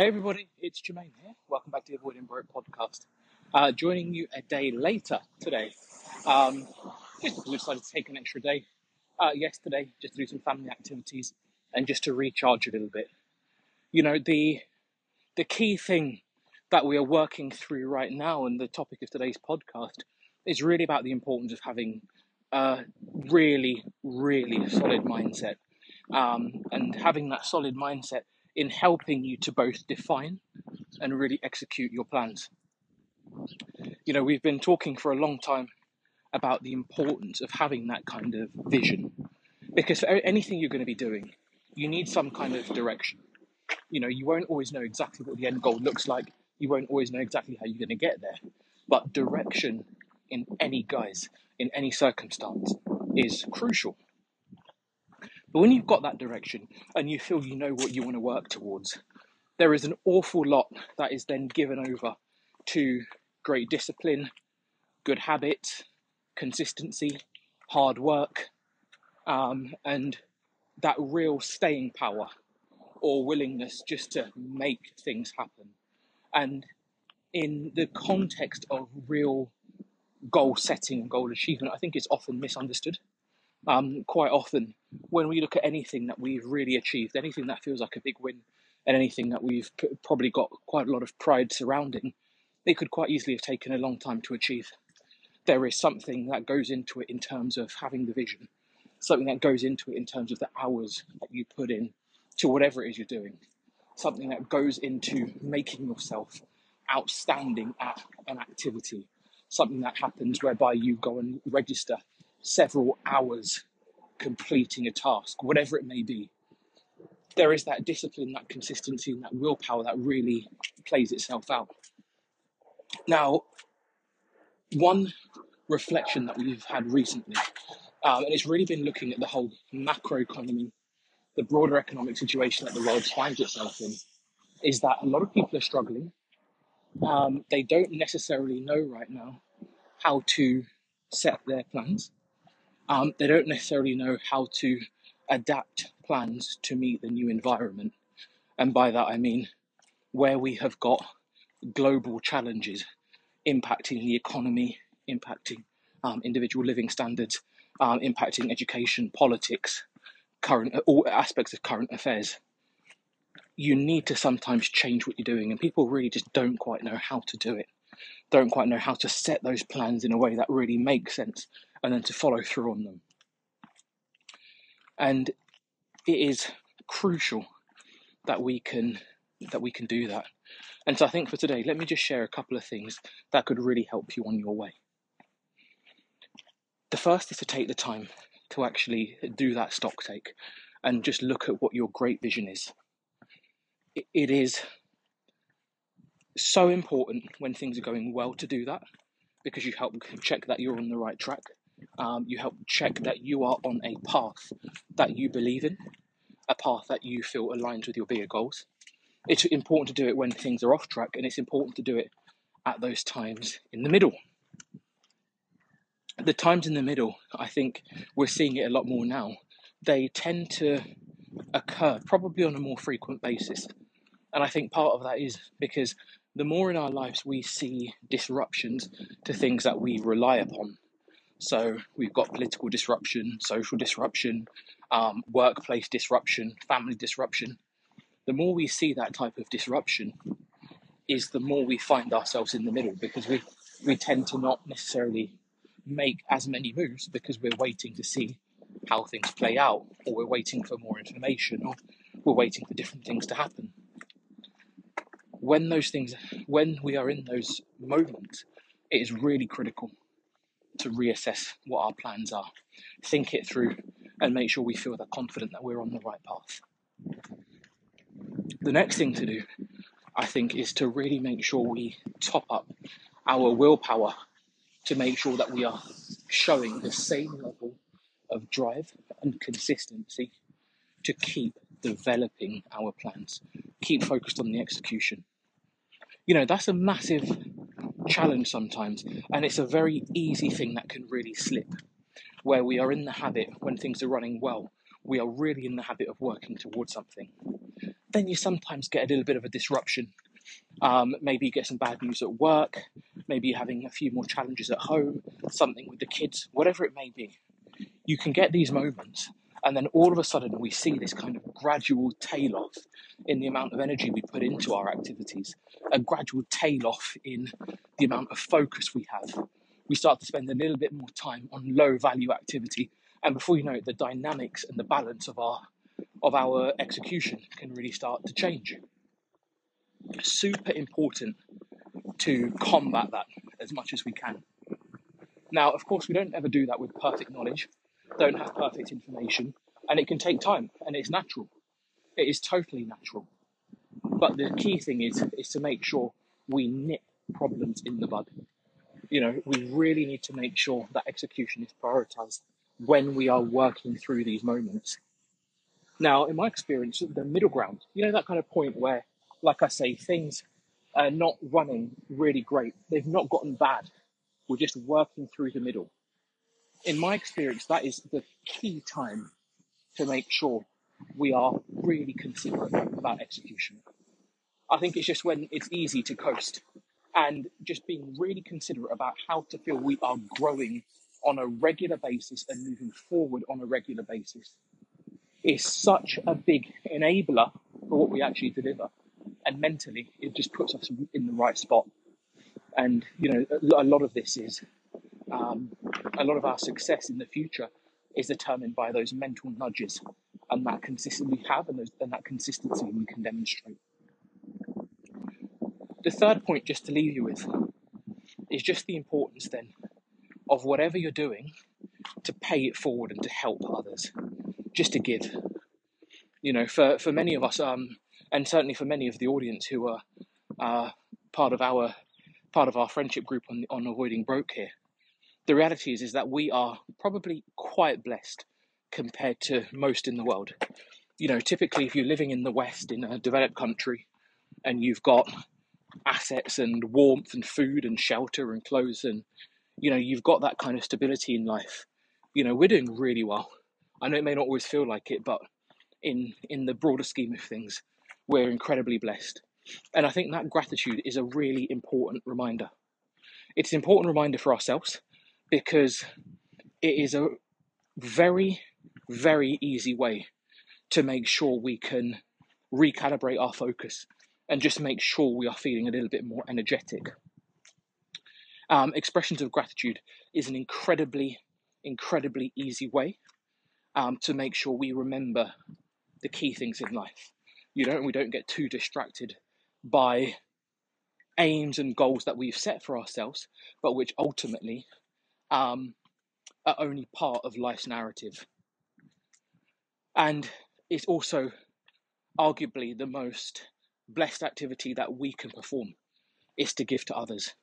Hey everybody, it's Jermaine here. Welcome back to the Avoiding Broke podcast. Uh, joining you a day later today. Um, just because we decided to take an extra day uh, yesterday just to do some family activities and just to recharge a little bit. You know, the the key thing that we are working through right now and the topic of today's podcast is really about the importance of having a really, really solid mindset. Um, and having that solid mindset in helping you to both define and really execute your plans. You know, we've been talking for a long time about the importance of having that kind of vision because for anything you're going to be doing, you need some kind of direction. You know, you won't always know exactly what the end goal looks like, you won't always know exactly how you're going to get there, but direction in any guise, in any circumstance, is crucial. But when you've got that direction and you feel you know what you want to work towards, there is an awful lot that is then given over to great discipline, good habits, consistency, hard work, um, and that real staying power or willingness just to make things happen. And in the context of real goal setting and goal achievement, I think it's often misunderstood. Um, quite often, when we look at anything that we've really achieved, anything that feels like a big win, and anything that we've probably got quite a lot of pride surrounding, it could quite easily have taken a long time to achieve. There is something that goes into it in terms of having the vision, something that goes into it in terms of the hours that you put in to whatever it is you're doing, something that goes into making yourself outstanding at an activity, something that happens whereby you go and register several hours completing a task, whatever it may be. There is that discipline, that consistency, and that willpower that really plays itself out. Now, one reflection that we've had recently, um, and it's really been looking at the whole macroeconomy, the broader economic situation that the world finds itself in, is that a lot of people are struggling. Um, they don't necessarily know right now how to set their plans. Um, they don't necessarily know how to adapt plans to meet the new environment. And by that I mean where we have got global challenges impacting the economy, impacting um, individual living standards, um, impacting education, politics, current all aspects of current affairs. You need to sometimes change what you're doing, and people really just don't quite know how to do it. Don't quite know how to set those plans in a way that really makes sense and then to follow through on them. And it is crucial that we can that we can do that. And so I think for today, let me just share a couple of things that could really help you on your way. The first is to take the time to actually do that stock take and just look at what your great vision is. It is so important when things are going well to do that because you help check that you're on the right track um, you help check that you are on a path that you believe in, a path that you feel aligns with your bigger goals. It's important to do it when things are off track, and it's important to do it at those times in the middle. The times in the middle, I think we're seeing it a lot more now. They tend to occur probably on a more frequent basis. And I think part of that is because the more in our lives we see disruptions to things that we rely upon, so we've got political disruption, social disruption, um, workplace disruption, family disruption. The more we see that type of disruption, is the more we find ourselves in the middle because we we tend to not necessarily make as many moves because we're waiting to see how things play out, or we're waiting for more information, or we're waiting for different things to happen. When those things, when we are in those moments, it is really critical to reassess what our plans are, think it through, and make sure we feel that confident that we're on the right path. The next thing to do, I think, is to really make sure we top up our willpower to make sure that we are showing the same level of drive and consistency to keep developing our plans, keep focused on the execution. You know, that's a massive challenge sometimes, and it's a very easy thing that can really slip. Where we are in the habit, when things are running well, we are really in the habit of working towards something. then you sometimes get a little bit of a disruption. Um, maybe you get some bad news at work, maybe you're having a few more challenges at home, something with the kids, whatever it may be. You can get these moments, and then all of a sudden we see this kind of gradual tail off in the amount of energy we put into our activities, a gradual tail off in the amount of focus we have. We start to spend a little bit more time on low value activity, and before you know it, the dynamics and the balance of our of our execution can really start to change. Super important to combat that as much as we can. Now, of course, we don't ever do that with perfect knowledge, don't have perfect information, and it can take time, and it's natural. It is totally natural. But the key thing is is to make sure we nip problems in the bud. You know, we really need to make sure that execution is prioritized when we are working through these moments. Now, in my experience, the middle ground, you know, that kind of point where, like I say, things are not running really great. They've not gotten bad. We're just working through the middle. In my experience, that is the key time to make sure we are really considerate about execution. I think it's just when it's easy to coast and just being really considerate about how to feel we are growing on a regular basis and moving forward on a regular basis is such a big enabler for what we actually deliver. And mentally, it just puts us in the right spot. And, you know, a lot of this is um, a lot of our success in the future is determined by those mental nudges and that consistency we have and, those, and that consistency we can demonstrate. The third point, just to leave you with, is just the importance then of whatever you're doing to pay it forward and to help others, just to give. You know, for, for many of us, um, and certainly for many of the audience who are uh, part of our part of our friendship group on on avoiding broke here, the reality is is that we are probably quite blessed compared to most in the world. You know, typically if you're living in the West in a developed country and you've got assets and warmth and food and shelter and clothes and you know you've got that kind of stability in life you know we're doing really well. I know it may not always feel like it but in in the broader scheme of things we're incredibly blessed. And i think that gratitude is a really important reminder. It's an important reminder for ourselves because it is a very very easy way to make sure we can recalibrate our focus and just make sure we are feeling a little bit more energetic. Um, expressions of gratitude is an incredibly, incredibly easy way um, to make sure we remember the key things in life. You know, we don't get too distracted by aims and goals that we've set for ourselves, but which ultimately um, are only part of life's narrative. And it's also arguably the most blessed activity that we can perform is to give to others.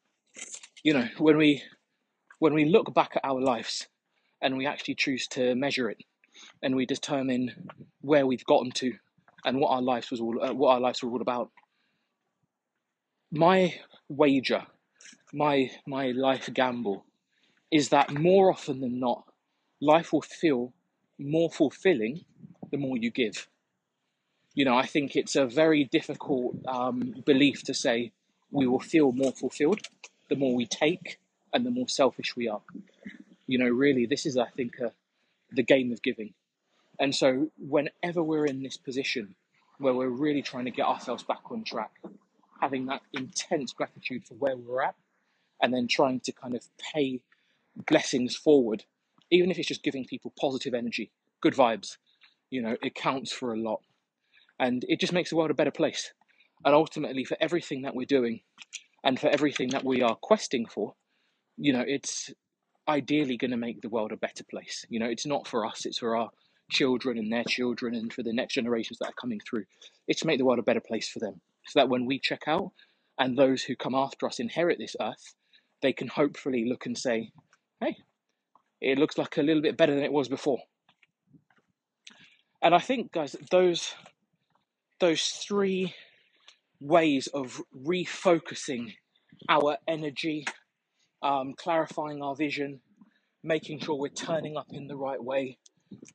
You know, when we when we look back at our lives and we actually choose to measure it and we determine where we've gotten to and what our lives was all uh, what our lives were all about my wager my my life gamble is that more often than not life will feel more fulfilling the more you give. You know, I think it's a very difficult um, belief to say we will feel more fulfilled the more we take and the more selfish we are. You know, really, this is, I think, uh, the game of giving. And so, whenever we're in this position where we're really trying to get ourselves back on track, having that intense gratitude for where we're at, and then trying to kind of pay blessings forward, even if it's just giving people positive energy, good vibes, you know, it counts for a lot. And it just makes the world a better place. And ultimately, for everything that we're doing and for everything that we are questing for, you know, it's ideally going to make the world a better place. You know, it's not for us, it's for our children and their children and for the next generations that are coming through. It's to make the world a better place for them. So that when we check out and those who come after us inherit this earth, they can hopefully look and say, hey, it looks like a little bit better than it was before. And I think, guys, those those three ways of refocusing our energy, um, clarifying our vision, making sure we're turning up in the right way,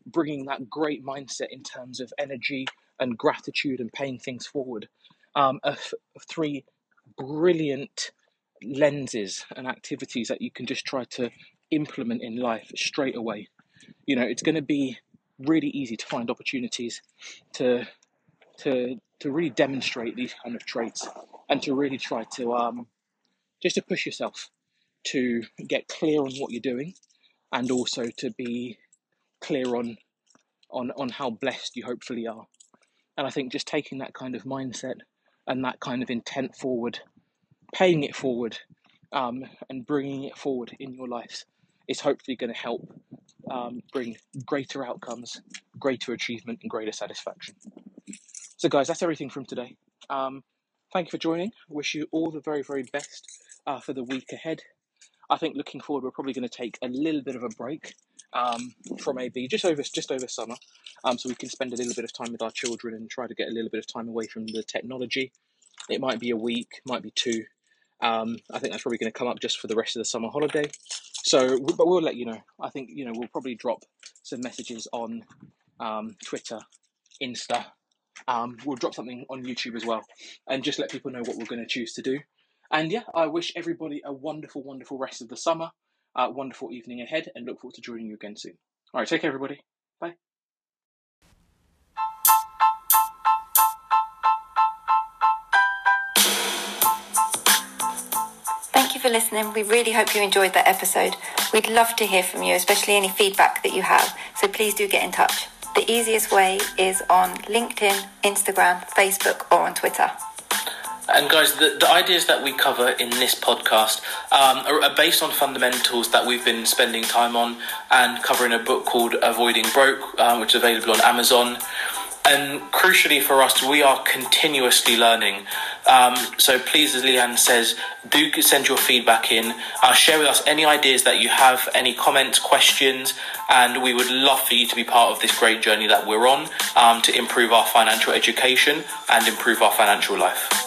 bringing that great mindset in terms of energy and gratitude and paying things forward um, are f- three brilliant lenses and activities that you can just try to implement in life straight away. You know, it's going to be really easy to find opportunities to to to really demonstrate these kind of traits and to really try to um, just to push yourself to get clear on what you're doing and also to be clear on on on how blessed you hopefully are. And i think just taking that kind of mindset and that kind of intent forward paying it forward um, and bringing it forward in your life is hopefully going to help um, bring greater outcomes greater achievement and greater satisfaction so guys that's everything from today um, thank you for joining wish you all the very very best uh, for the week ahead I think looking forward, we're probably going to take a little bit of a break um, from AB just over just over summer, um, so we can spend a little bit of time with our children and try to get a little bit of time away from the technology. It might be a week, might be two. Um, I think that's probably going to come up just for the rest of the summer holiday. So, but we'll let you know. I think you know we'll probably drop some messages on um, Twitter, Insta. Um, we'll drop something on YouTube as well, and just let people know what we're going to choose to do. And yeah, I wish everybody a wonderful, wonderful rest of the summer, wonderful evening ahead, and look forward to joining you again soon. All right, take care, everybody. Bye. For listening. We really hope you enjoyed that episode. We'd love to hear from you, especially any feedback that you have. So please do get in touch. The easiest way is on LinkedIn, Instagram, Facebook, or on Twitter. And guys, the, the ideas that we cover in this podcast um, are, are, based on fundamentals that we've been spending time on and covering a book called Avoiding Broke, uh, which is available on Amazon. And crucially for us, we are continuously learning. Um, so please, as Leanne says, do send your feedback in. Uh, share with us any ideas that you have, any comments, questions, and we would love for you to be part of this great journey that we're on um, to improve our financial education and improve our financial life.